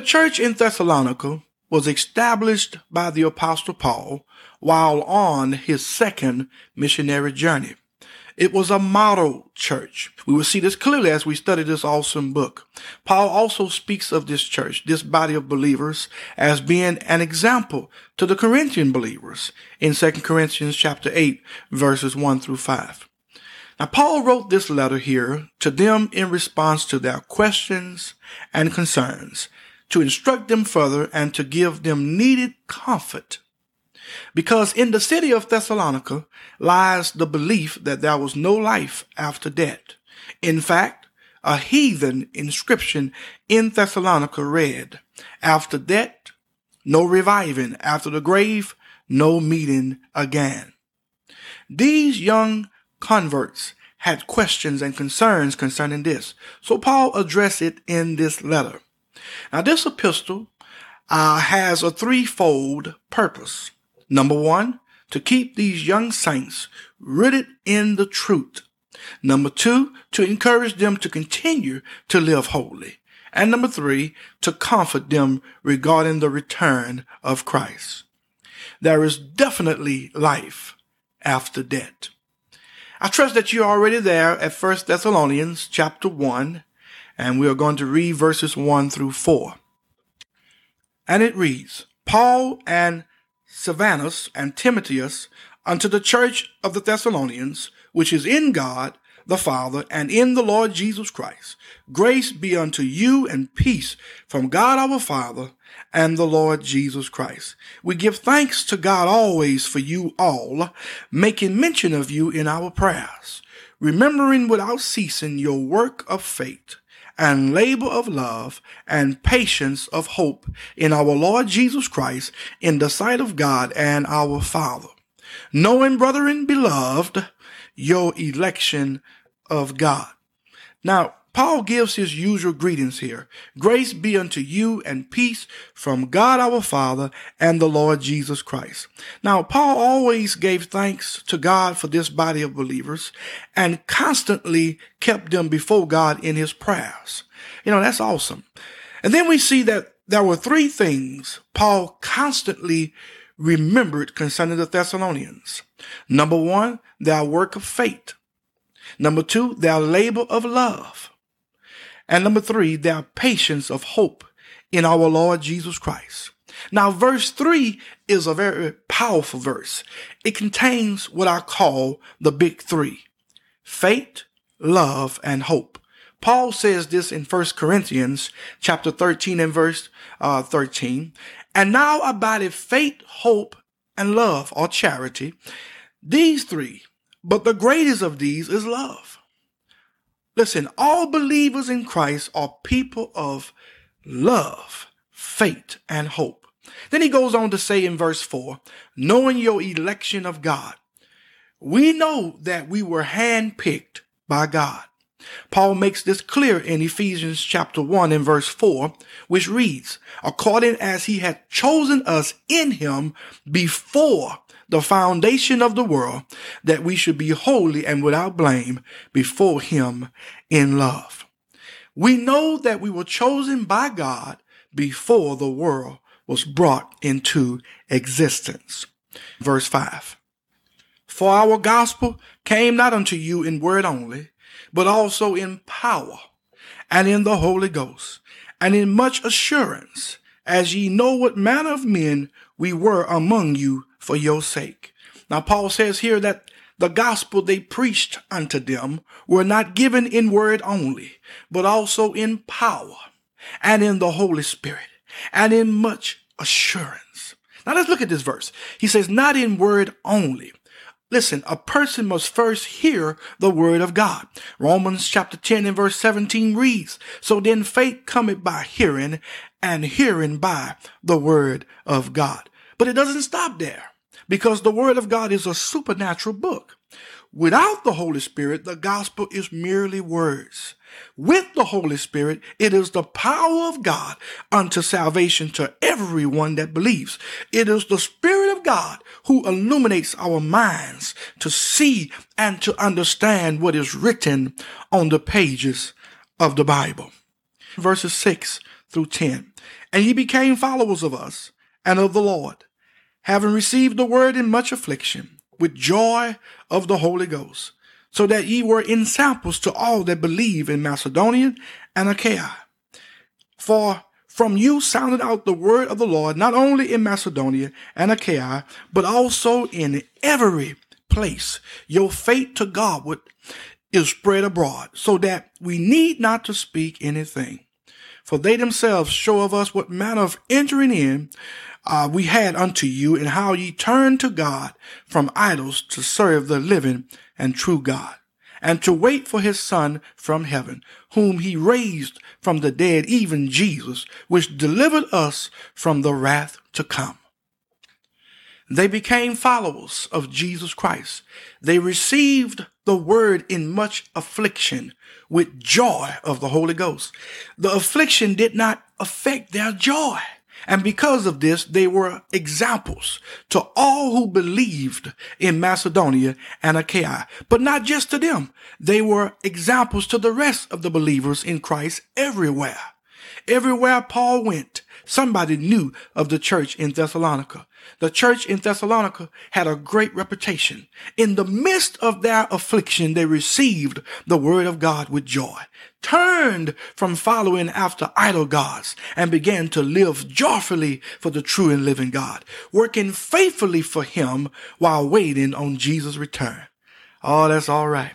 The church in Thessalonica was established by the apostle Paul while on his second missionary journey. It was a model church. We will see this clearly as we study this awesome book. Paul also speaks of this church, this body of believers, as being an example to the Corinthian believers in 2 Corinthians chapter 8, verses 1 through 5. Now, Paul wrote this letter here to them in response to their questions and concerns, to instruct them further and to give them needed comfort because in the city of Thessalonica lies the belief that there was no life after death. In fact, a heathen inscription in Thessalonica read, after death, no reviving, after the grave, no meeting again. These young converts had questions and concerns concerning this, so Paul addressed it in this letter. Now, this epistle uh, has a threefold purpose. Number one, to keep these young saints rooted in the truth. Number two, to encourage them to continue to live holy. And number three, to comfort them regarding the return of Christ. There is definitely life after death. I trust that you're already there at 1 Thessalonians chapter 1, and we are going to read verses 1 through 4. And it reads, Paul and Silvanus and Timotheus unto the church of the Thessalonians, which is in God the Father and in the Lord Jesus Christ. Grace be unto you and peace from God our Father and the Lord Jesus Christ. We give thanks to God always for you all, making mention of you in our prayers, remembering without ceasing your work of faith and labor of love and patience of hope in our Lord Jesus Christ in the sight of God and our Father. Knowing, brethren, beloved, your election of God. Now, Paul gives his usual greetings here. Grace be unto you and peace from God our Father and the Lord Jesus Christ. Now, Paul always gave thanks to God for this body of believers and constantly kept them before God in his prayers. You know, that's awesome. And then we see that there were three things Paul constantly remembered concerning the Thessalonians. Number one, their work of faith. Number two, their labor of love. And number three, their patience of hope in our Lord Jesus Christ. Now, verse three is a very powerful verse. It contains what I call the big three faith, love, and hope. Paul says this in 1 Corinthians chapter 13 and verse uh, 13. And now abideth faith, hope, and love or charity. These three, but the greatest of these is love. Listen, all believers in Christ are people of love, faith, and hope. Then he goes on to say in verse 4 knowing your election of God, we know that we were handpicked by God. Paul makes this clear in Ephesians chapter 1 and verse 4, which reads, according as he had chosen us in him before the foundation of the world, that we should be holy and without blame before him in love. We know that we were chosen by God before the world was brought into existence. Verse 5. For our gospel came not unto you in word only, but also in power and in the Holy Ghost and in much assurance, as ye know what manner of men we were among you for your sake. Now, Paul says here that the gospel they preached unto them were not given in word only, but also in power and in the Holy Spirit and in much assurance. Now let's look at this verse. He says, not in word only. Listen, a person must first hear the word of God. Romans chapter 10 and verse 17 reads, So then faith cometh by hearing, and hearing by the word of God. But it doesn't stop there because the Word of God is a supernatural book. Without the Holy Spirit, the gospel is merely words. With the Holy Spirit, it is the power of God unto salvation to everyone that believes. It is the Spirit of God who illuminates our minds to see and to understand what is written on the pages of the Bible. Verses 6 through 10. And ye became followers of us and of the Lord, having received the word in much affliction, with joy of the Holy Ghost, so that ye were ensamples to all that believe in Macedonia and Achaia. For from you sounded out the word of the Lord, not only in Macedonia and Achaia, but also in every place. Your faith to God is spread abroad, so that we need not to speak anything. For they themselves show of us what manner of entering in uh, we had unto you, and how ye turned to God from idols to serve the living and true God and to wait for his son from heaven, whom he raised from the dead, even Jesus, which delivered us from the wrath to come. They became followers of Jesus Christ. They received the word in much affliction with joy of the Holy Ghost. The affliction did not affect their joy. And because of this, they were examples to all who believed in Macedonia and Achaia. But not just to them. They were examples to the rest of the believers in Christ everywhere. Everywhere Paul went, somebody knew of the church in Thessalonica. The church in Thessalonica had a great reputation. In the midst of their affliction, they received the word of God with joy, turned from following after idol gods, and began to live joyfully for the true and living God, working faithfully for him while waiting on Jesus' return. Oh, that's all right.